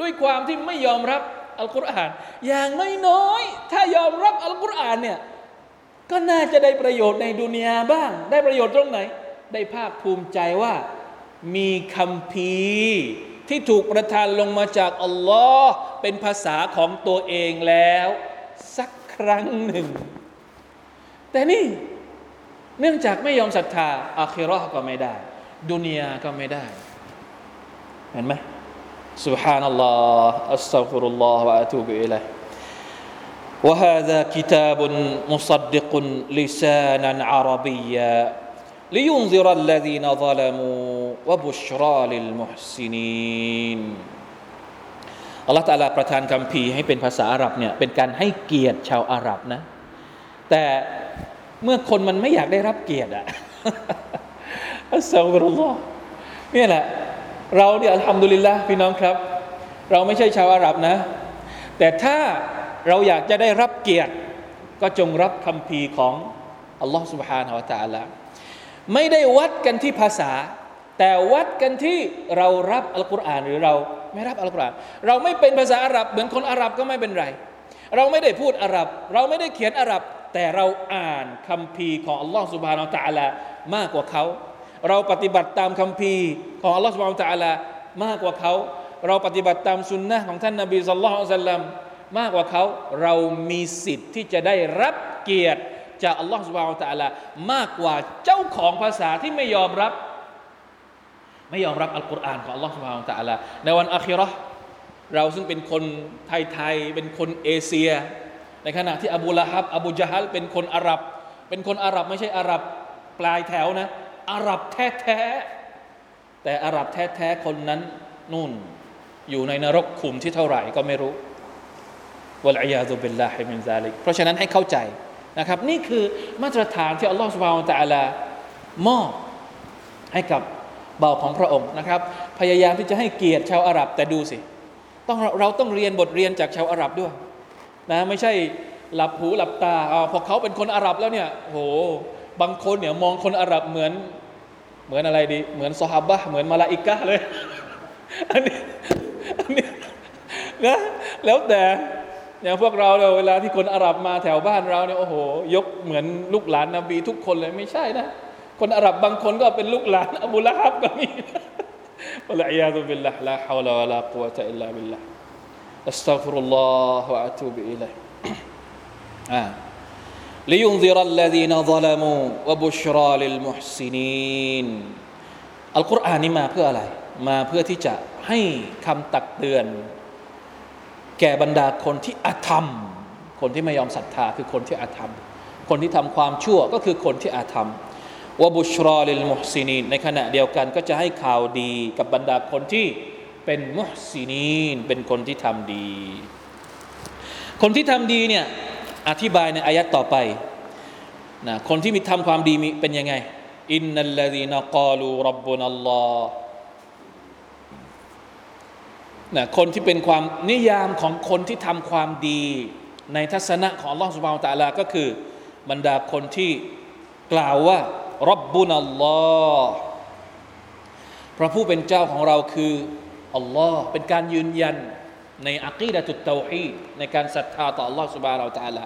ด้วยความที่ไม่ยอมรับอัลกุรอาน อย่างน้อยๆถ้ายอมรับอัลกุรอานเนี่ยก็น่าจะได้ประโยชน์ในดุนยาบ้าง ได้ประโยชน์ตรงไหน ได้ภาคภูมิใจว่า มีคำพีที่ถูกประทานลงมาจากอัลลอฮ์เป็นภาษาของตัวเองแล้ว สักครั้งหนึ่ง แต่นี่เนื่องจากไม่ยอมศรัทธาอาคิรอก็ไม่ได้ ดุนยาก็ไม่ได้ เห็นไหม سبحان الله أستغفر الله وأتوب إليه وهذا كتاب مصدق لسانا عربيا لينذر الذين ظلموا وبشرى للمحسنين อัลลอฮฺตาลาประทานคำพีให้เป็นภาษาอาหรับเนี่ยเป็นการให้เกียรติชาวอาหรับนะ แต่เมื่อคนมันไม่อยากได้รับเกียรติอะอัสซาฟุรุลลอฮ์นี่แหละ เราเนี่ยอัลฮัมดุลิลละพี่น้องครับ เราไม่ใช่ชาวอาหรับนะ แต่ถ้าเราอยากจะได้รับเกียรติ ก็จงรับคำพีของอัลลอฮ์ سبحانه และ تعالى ไม่ได้วัดกันที่ภาษา แต่วัดกันที่เรารับอัลกุรอานหรือเราไม่รับอัลกุรอาน เราไม่เป็นภาษาอาหรับเหมือนคนอาหรับก็ไม่เป็นไร เราไม่ได้พูดอาหรับ เราไม่ได้เขียนอาหรับ แต่เราอ่านคัมภีร์ของอัลลอฮ์สุบฮานาตะอาลามากกว่าเขา เราปฏิบัติตามคัมภีร์ของอัลลอฮ์สุบฮานาตะอาลามากกว่าเขา เราปฏิบัติตามสุนนะของท่านนบีสุลต่านสัลลัมมากกว่าเขา เรามีสิทธิ์ที่จะได้รับเกียรติจากอัลลอฮ์สุบฮานาตะอาลามากกว่าเจ้าของภาษาที่ไม่ยอมรับ ไม่ยอมรับอัลกุรอานของอัลลอฮ์สุบฮานตะอาลาในวันอาคิราะเราซึ่งเป็นคนไทยๆเป็นคนเอเชีย ในขณะที่อบูละฮับอบูจาฮัลเป็นคนอาหรับ เป็นคนอาหรับไม่ใช่อาหรับปลายแถวนะอาหรับแท้ๆแต่อาหรับแท้ๆคนนั้นนู่น อยู่ในนรกขุมที่เท่าไหร่ก็ไม่รู้วะลัยยาซุบิลลาฮิมินซาลิกเพราะฉะนั้นให้เข้าใจนะครับนี่คือมาตรฐานที่อัลลอฮฺสุบฮานตะอาลามอบให้กับ บาของพระองค์นะครับ พยายามที่จะให้เกียรติชาวอาหรับแต่ดูสิต้องเราต้องเรียนบทเรียนจากชาวอาหรับด้วยนะไม่ใช่หลับหูหลับตาอพอเขาเป็นคนอาหรับแล้วเนี่ยโหบางคนเนี่ยมองคนอาหรับเหมือนเหมือนอะไรดี เหมือนซอฮาบะเหมือนมาลาอิกะเลยอันนี้อันนี้นะแล้วแต่อย่างพวกเราเนี่ยเวลาที่คนอาหรับมาแถวบ้านเราเนี่ยโอ้โห ยกเหมือนลูกหลานนบีทุกคนเลยไม่ใช่นะ คนอาหรับบางคนก็เป็นลูกหลานอบูละฮับก็มีวะลัยยาตุบิลละลาฮาวลาวะลากุวะตะอิลลาบิลละอัสตัฆฟิรุลลอฮ์วะอะตูบิอิลัยอ่า لينذر الذين ظلموا وبشرى للمحسنين อัลกุรอานนี่มาเพื่ออะไร มาเพื่อที่จะให้คำตักเตือน แก่บรรดาคนที่อาธรรม คนที่ไม่ยอมศรัทธาคือคนที่อาธรรม คนที่ทำความชั่วก็คือคนที่อาธรรม วบุชรอลิลมุฮซินีนในขณะเดียวกันก็จะให้ข่าวดีกับบรรดาคนที่เป็นมุฮซินีนเป็นคนที่ทำดี คนที่ทำดีเนี่ยอธิบายในอายัดต่อไปนะคนที่มีทำความดีมีเป็นยังไงอินนัลลดีนกาลูรับบุนัลลอฮ์นะคนที่เป็นความนิยามของคนที่ทำความดี ในทัศนะของอัลลอฮฺสุบานตะลาก็คือ บรรดาคนที่กล่าวว่า รับบุนัลลอฮ์พระผู้เป็นเจ้าของเราคืออัลลอฮ์เป็นการยืนยันในอักีดะตุตเตาฮีในการศรัทธาต่ออัลลอฮ์สุบาเราตะลา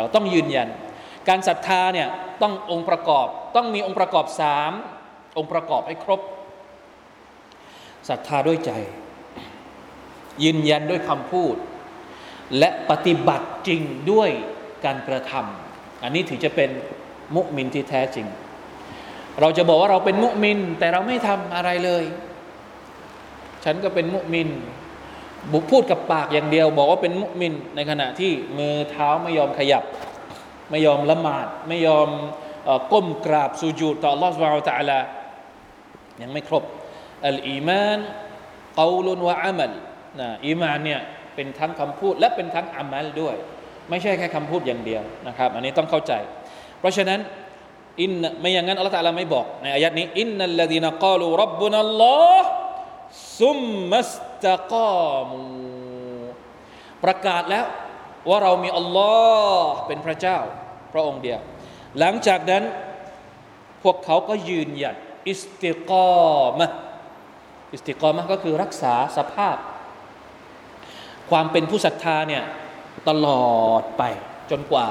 เราต้องยืนยัน การศรัทธาเนี่ยต้ององค์ประกอบ ต้องมีองค์ประกอบสามองค์ประกอบให้ครบศรัทธาด้วยใจ ยืนยันด้วยคำพูด และปฏิบัติจริงด้วยการกระทำอันนี้ถือจะเป็นมุมินที่แท้จริง เราจะบอกว่าเราเป็นมุมิน แต่เราไม่ทำอะไรเลย ฉันก็เป็นมุมินบุพูดกับปากอย่างเดียว บอกว่าเป็นมุมิน ในขณะที่มือเท้าไม่ยอมขยับ ไม่ยอมละหมาด ไม่ยอมก้มกราบสุญูดต่อลอสวาลตะลายังไม่ครบอัลอีมานกาลุนวะอามัลนะอีมานเนี่ยเป็นทั้งคำพูดและเป็นทั้งอามัลด้วย ไม่ใช่แค่คำพูดอย่างเดียวนะครับ อันนี้ต้องเข้าใจ เพราะฉะนั้น อินไม่อย่างนั้นอัลลอฮฺตะลาไม่บอกในอายัดนี้อินนัลลดีนกาลูรับบุนัลลอฮ์ซุมมัสตะกามูประกาศแล้วว่าเรามีอัลลอฮ์เป็นพระเจ้า พระองค์เดียว หลังจากนั้นพวกเขาก็ยืนหยัดอิสติกอมะอิสติกอมะก็คือรักษาสภาพ ความเป็นผู้ศรัทธาเนี่ยตลอดไปจนกว่า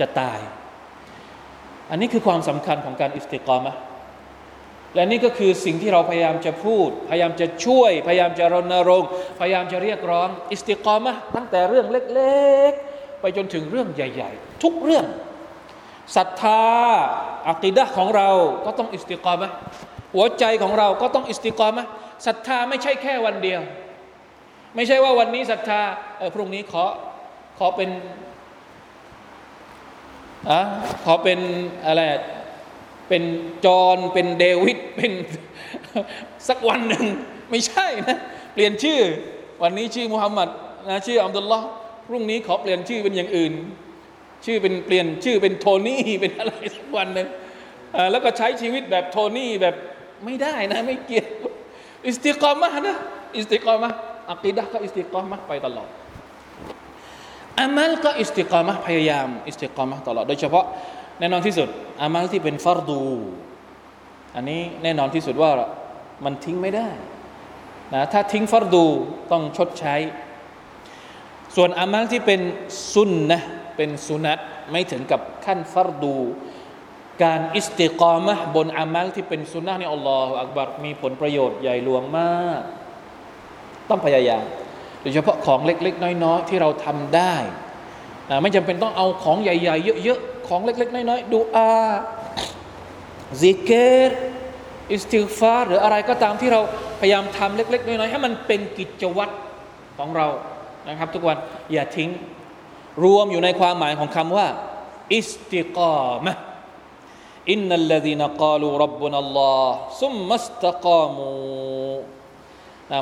จะตาย อันนี้คือความสำคัญของการอิสติกอมะฮ์และนี่ก็คือสิ่งที่เราพยายามจะพูด พยายามจะช่วย พยายามจะรณรงค์ พยายามจะเรียกร้อง อิสติกอมะฮ์ตั้งแต่เรื่องเล็ก ๆ ไปจนถึงเรื่องใหญ่ ๆ ทุกเรื่องศรัทธาอะกีดะฮ์ของเราก็ต้องอิสติกอมะฮ์หัวใจของเราก็ต้องอิสติกอมะฮ์ศรัทธาไม่ใช่แค่วันเดียว ไม่ใช่ว่าวันนี้ศรัทธาเออพรุ่งนี้ขอขอเป็น อะขอเป็นอะไรเป็นจอห์นเป็นเดวิดเป็นสักวันหนึ่งไม่ใช่นะ เปลี่ยนชื่อ วันนี้ชื่อมุฮัมมัดนะชื่ออัมดุลลอฮ์พรุ่งนี้ขอเปลี่ยนชื่อเป็นอย่างอื่น ชื่อเป็นเปลี่ยนชื่อเป็นโทนี่เป็นอะไรสักวันหนึ่งแล้วก็ใช้ชีวิตแบบโทนี่แบบไม่ได้นะไม่เกี่ยวอิสติกอมะฮ์นะอิสติกอมะฮ์อะกีดะฮ์ก็อิสติกอมะฮ์ไปตลอด อามัลก็อิสติกอมะฮ์พยายาม อิสติกอมะฮ์ตลอด โดยเฉพาะแน่นอนที่สุดอามัลที่เป็นฟัรฎู อันนี้แน่นอนที่สุดว่ามันทิ้งไม่ได้นะถ้าทิ้งฟัรฎูต้องชดใช้ ส่วนอามัลที่เป็นสุนนะฮ์เป็นสุนัตไม่ถึงกับขั้นฟัรฎู การอิสติกอมะฮ์บนอามัลที่เป็นสุนนะนี่อัลลอฮฺอักบัรมีผลประโยชน์ใหญ่หลวงมาก ต้องพยายาม โดยเฉพาะของเล็กๆ น้อยๆ ที่เราทำได้ไม่จำเป็นต้องเอาของใหญ่ๆ เยอะๆ ของเล็กๆ น้อยๆ ดุอาซิเกรอิสติฆฟารหรืออะไรก็ตามที่เราพยายามทำเล็ก ๆ น้อยๆ ให้มันเป็นกิจวัตรของเรานะครับ ทุกวันอย่าทิ้ง รวมอยู่ในความหมายของคำว่าอิสติกามะอินนัลลดีนกาลูรับบุนัลลอฮ์ซุมมัสตะกามู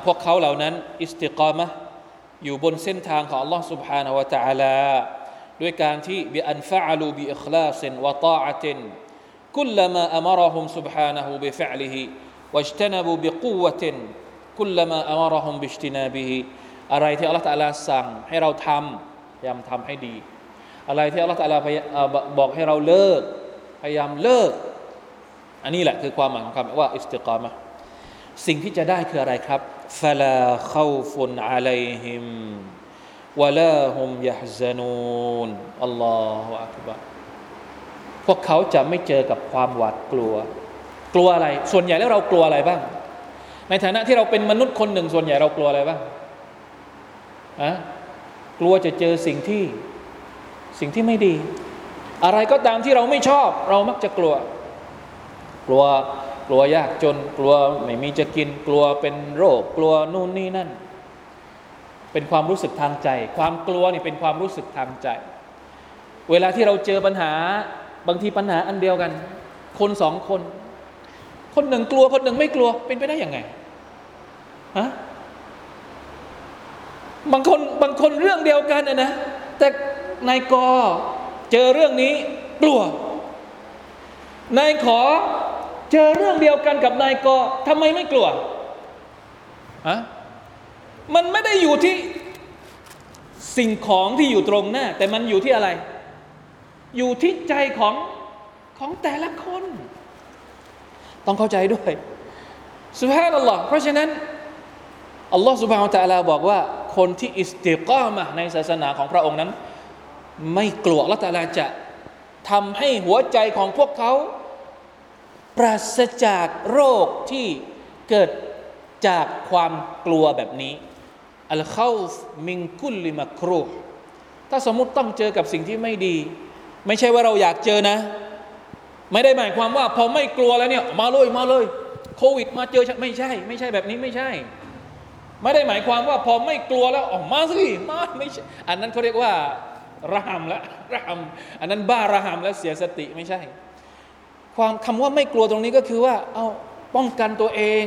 พวกเขาเหล่านั้น อิสติกอมะฮ์ อยู่บนเส้นทางของ Allah سبحانه และ تعالى ด้วยการที่บิอันฟะลูบิอิคลาสินวะตาอะติน كلما أمرهم سبحانه بفعله واجتنبوا بقوة كلما أمرهم باجتنابه อะไรที่อัลลอฮฺตะลาสั่งให้เราทำพยายามทำให้ดี อะไรที่อัลลอฮฺตะลาบอกให้เราเลิกพยายามเลิก อันนี้แหละคือความหมายของคำว่าอิสติกามะสิ่งที่จะได้คืออะไรครับ ฟลาเข้าฟุนอะลัยฮิมวะลาฮุมยะฮซานูนอัลลอฮฺอักบารพวกเขาจะไม่เจอกับความหวาดกลัว กลัวอะไร ส่วนใหญ่แล้วเรากลัวอะไรบ้าง ในฐานะที่เราเป็นมนุษย์คนหนึ่งส่วนใหญ่เรากลัวอะไรบ้างอะกลัวจะเจอสิ่งที่สิ่งที่ไม่ดี อะไรก็ตามที่เราไม่ชอบ เรามักจะกลัว กลัว ลัวยากจนกลัวไม่มีจะกินกลัวเป็นโรค กลัวนู่นนี่นั่น เป็นความรู้สึกทางใจ ความกลัวนี่เป็นความรู้สึกทางใจ เวลาที่เราเจอปัญหาบางทีปัญหาอันเดียวกัน คนสองคน คนหนึ่งกลัวคนหนึ่งไม่กลัวเป็นไปได้ยังไงฮะบางคนบางคนเรื่องเดียวกันนะนะแต่นายกอเจอเรื่องนี้กลัวนายขอ เจอเรื่องเดียวกันกับนายกอทำไมไม่กลัวฮะมันไม่ได้อยู่ที่สิ่งของที่อยู่ตรงหน้า แต่มันอยู่ที่อะไร อยู่ที่ใจของของแต่ละคน ต้องเข้าใจด้วยสุภาพนัลลอฮ์เพราะฉะนั้นอัลลอฮ์สุบฮานตะลาบอกว่า คนที่อิสติกามะในศาสนาของพระองค์นั้น ไม่กลัวละตะลาจะทำให้หัวใจของพวกเขา ปราศจากโรคที่เกิดจากความกลัวแบบนี้อัลเข้ามิงกุลลิมักรูถ้าสมมติต้องเจอกับสิ่งที่ไม่ดี ไม่ใช่ว่าเราอยากเจอนะ ไม่ได้หมายความว่า พอไม่กลัวแล้วเนี่ยมาเลยมาเลยโควิด มาเจอไม่ใช่ ไม่ใช่แบบนี้ไม่ใช่ ไม่ได้หมายความว่าพอไม่กลัวแล้วออกมาสิมาไม่ใช่อันนั้นเขาเรียกว่าระหำแล้วระหำอันนั้นบ้าระหำแล้วเสียสติไม่ใช่ ความคำว่าไม่กลัวตรงนี้ก็คือว่า เอาป้องกันตัวเอง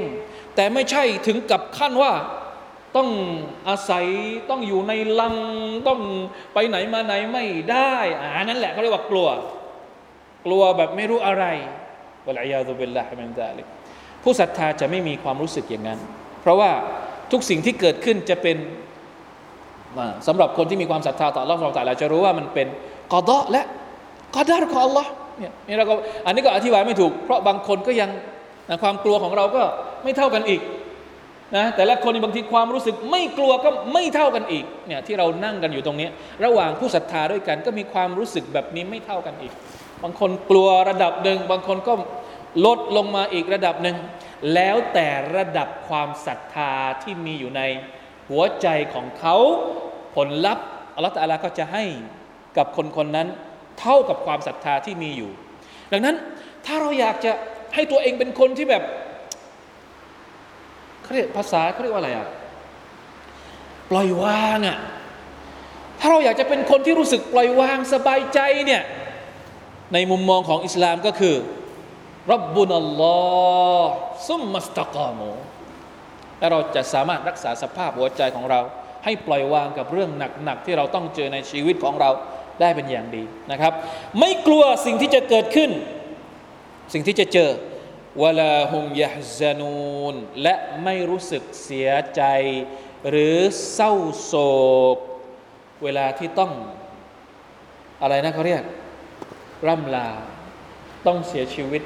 แต่ไม่ใช่ถึงกับขั้นว่าต้องอาศัยต้องอยู่ในลังต้องไปไหนมาไหนไม่ได้อันนั้นแหละเขาเรียกว่ากลัว กลัวแบบไม่รู้อะไรวะลัยยาตุเบลลาฮิมินซาลิกผู้ศรัทธาจะไม่มีความรู้สึกอย่างนั้น เพราะว่าทุกสิ่งที่เกิดขึ้นจะเป็นสำหรับคนที่มีความศรัทธาต่อ Allah เราแต่ละจะรู้ว่ามันเป็นกอดะและกอดารของ Allah เนี่ยนี่เราก็อันนี้ก็อธิบายไม่ถูก เพราะบางคนก็ยังนะความกลัวของเราก็ไม่เท่ากันอีกนะแต่ละคนบางทีความรู้สึกไม่กลัวก็ไม่เท่ากันอีกเนี่ยที่เรานั่งกันอยู่ตรงนี้ ระหว่างผู้ศรัทธาด้วยกัน ก็มีความรู้สึกแบบนี้ไม่เท่ากันอีก บางคนกลัวระดับหนึ่งบางคนก็ลดลงมาอีกระดับหนึ่งแล้วแต่ระดับความศรัทธาที่มีอยู่ในหัวใจของเขาผลลัพธ์อัลลอฮฺก็จะให้กับคนคนนั้น เท่ากับความศรัทธาที่มีอยู่ ดังนั้นถ้าเราอยากจะให้ตัวเองเป็นคนที่แบบเขาเรียกภาษาเขาเรียกว่าอะไรอะปล่อยวางอะถ้าเราอยากจะเป็นคนที่รู้สึกปล่อยวางสบายใจเนี่ยในมุมมองของอิสลามก็คือรับบุนัลลอฮ์ซุมมัสตะกามูและเราจะสามารถรักษาสภาพหัวใจของเรา ให้ปล่อยวางกับเรื่องหนักๆที่เราต้องเจอในชีวิตของเรา ได้เป็นอย่างดีนะครับ ไม่กลัวสิ่งที่จะเกิดขึ้น สิ่งที่จะเจอวลาฮุมยะซานูนและไม่รู้สึกเสียใจ หรือเศร้าโศก เวลาที่ต้องอะไรนะเขาเรียก ร่ำลา ต้องเสียชีวิต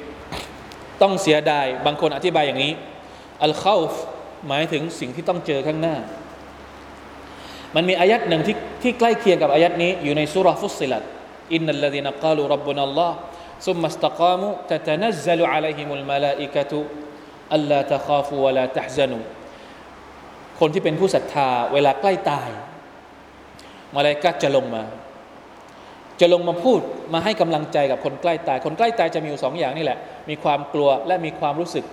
ต้องเสียดาย บางคนอธิบายอย่างนี้ อัลเข้าหมายถึงสิ่งที่ต้องเจอข้างหน้า มันมีอายัดหนึ่งที่ที่ใกล้เคียงกับอายัดนี้อยู่ในสุรฟุสิลัตอินนัลลดีนกาลูรับบุนัลลอฮ์ซุมมัสตกามุตะตนัซซลุอะลัยฮิมุลมาลาอิกะตุอัลลาตะคาฟูวะลาตะฮซนูคนที่เป็นผู้ศรัทธาเวลาใกล้ตายมาลายกะจะลงมา จะลงมาพูดมาให้กำลังใจกับคนใกล้ตาย คนใกล้ตายจะมีอยู่สองอย่างนี่แหละ มีความกลัวและมีความรู้สึก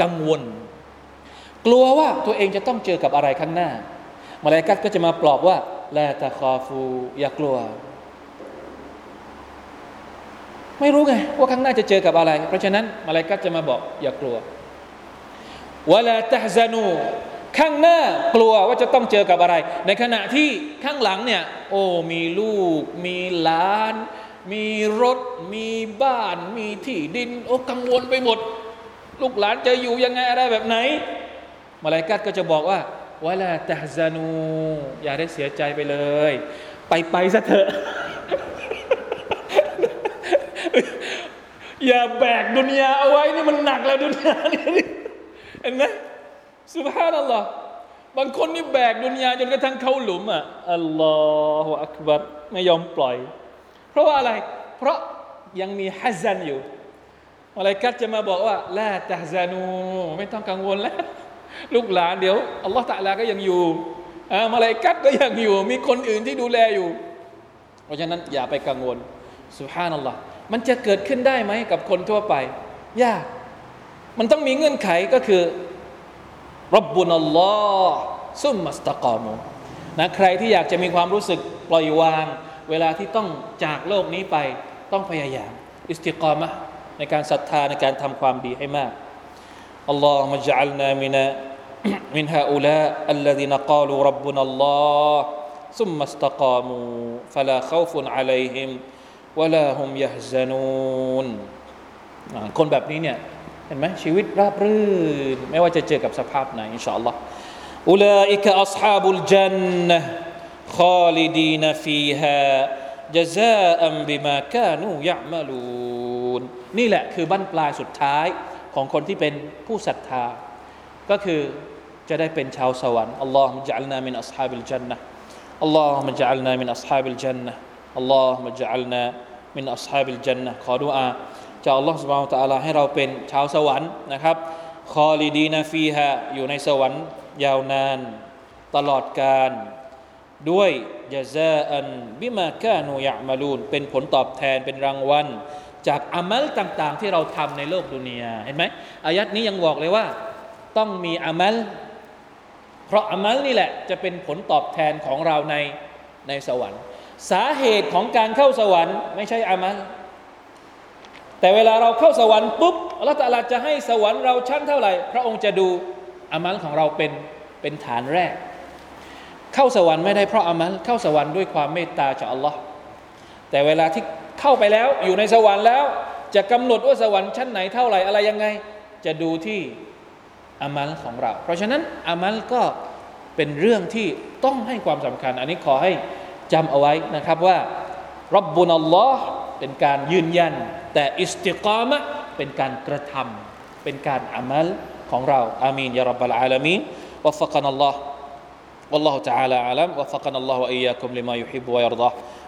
กังวล กลัวว่าตัวเองจะต้องเจอกับอะไรข้างหน้า มาเลกัก็จะมาปลอบว่าลาตะคอฟูอย่ากลัว ไม่รู้ไงว่าข้างหน้าจะเจอกับอะไร เพราะฉะนั้นมาเลกัจะมาบอก อย่ากลัววลาตะซานูข้างหน้ากลัวว่าจะต้องเจอกับอะไร ในขณะที่ข้างหลังเนี่ย โอ้มีลูก มีหลาน มีรถ มีบ้าน มีที่ดิน โอ้กังวลไปหมด ลูกหลานจะอยู่ยังไงอะไรแบบไหนมาลายกัดก็จะบอกว่า วลาตะซานู อย่าได้เสียใจไปเลย ไปไปซะเถอะอย่าแบกดุนยาเอาไว้นี่มันหนักแล้วดุนยานี่เห็นไหมสุบฮานัลลอฮ์บางคนนี่แบกดุนยาจนกระทั่งเข้าหลุมอะอัลลอฮฺอักบัรไม่ยอมปล่อย เพราะว่าอะไร เพราะยังมีฮัซันอยู่อะไรกัดจะมาบอกว่าละตะฮซานู ไม่ต้องกังวลแล้ว ลูกหลานเดี๋ยวอัลลอฮฺตะลาก็ยังอยู่อามาลายกัดก็ยังอยู่ มีคนอื่นที่ดูแลอยู่ เพราะฉะนั้นอย่าไปกังวลสุฮานัลลอฮ์มันจะเกิดขึ้นได้ไหมกับคนทั่วไป ยาก มันต้องมีเงื่อนไขก็คือรับบุนัลลอฮ์ซุมมัสตะกอมูนะใครที่อยากจะมีความรู้สึกปล่อยวาง เวลาที่ต้องจากโลกนี้ไปต้องพยายาม อิสติกามะในการศรัทธาในการทำความดีให้มาก อัลลอฮฺมะจัลนามินะ من هؤلاء الذين قالوا ربنا الله ثم استقاموا فلا خوف عليهم ولا هم يحزنون คนแบบนี้เนี่ยเห็นไหมชีวิตราบรื่น ไม่ว่าจะเจอกับสภาพไหนอินชาอัลลอฮ์อุลาอิกะอัศฮาบุลจันนะขอลิดีนฟีฮาจซาอัมบิมากานูยะมาลูนนี่แหละคือบั้นปลายสุดท้าย ของคนที่เป็นผู้ศรัทธา ก็คือจะได้เป็นชาวสวรรค์อัลลอฮ์มจัลนามินอัศฮาบิลจันนะاللهم اجعلنا من أصحاب الجنة اللهم اجعلنا من أصحاب الجنة ขอดุอาจาก الله سبحانه وتعالى ให้เราเป็นชาวสวรรค์นะครับخالدين فيهاอยู่ในสวรรค์ยาวนาน ตลอดการด้วยยาซาอันบิมากนูยะมาลูนเป็นผลตอบแทนเป็นรางวัล จากอามัลต่างๆ ที่เราทำในโลกดุนยาเห็นไหมอายะฮ์นี้ยังบอกเลยว่า ต้องมีอามัลเพราะอามัลนี่แหละจะเป็นผลตอบแทนของเราในในสวรรค์ สาเหตุของการเข้าสวรรค์ไม่ใช่อามัลแต่เวลาเราเข้าสวรรค์ปุ๊บอัลลอฮฺตะลาจะให้สวรรค์เราชั้นเท่าไหร่ พระองค์จะดูอามัลของเราเป็นเป็นฐานแรก เข้าสวรรค์ไม่ได้เพราะอามัลเข้าสวรรค์ด้วยความเมตตาจากอัลลอฮ์แต่เวลาที่ เข้าไปแล้วอยู่ในสวรรค์แล้ว จะกำหนดว่าสวรรค์ชั้นไหนเท่าไหร่อะไรยังไง จะดูที่อามัลของเรา เพราะฉะนั้นอามัลก็เป็นเรื่องที่ต้องให้ความสำคัญ อันนี้ขอให้จำเอาไว้นะครับว่ารับบุญอัลลอฮ์เป็นการยืนยันแต่อิสติกามะเป็นการกระทำเป็นการอามัลของเราอามีนยารับบลอาลามีนวัฟกันอัลลอฮ์ والله تعالى أعلم وفقنا الله وإياكم لما يحب ويرضى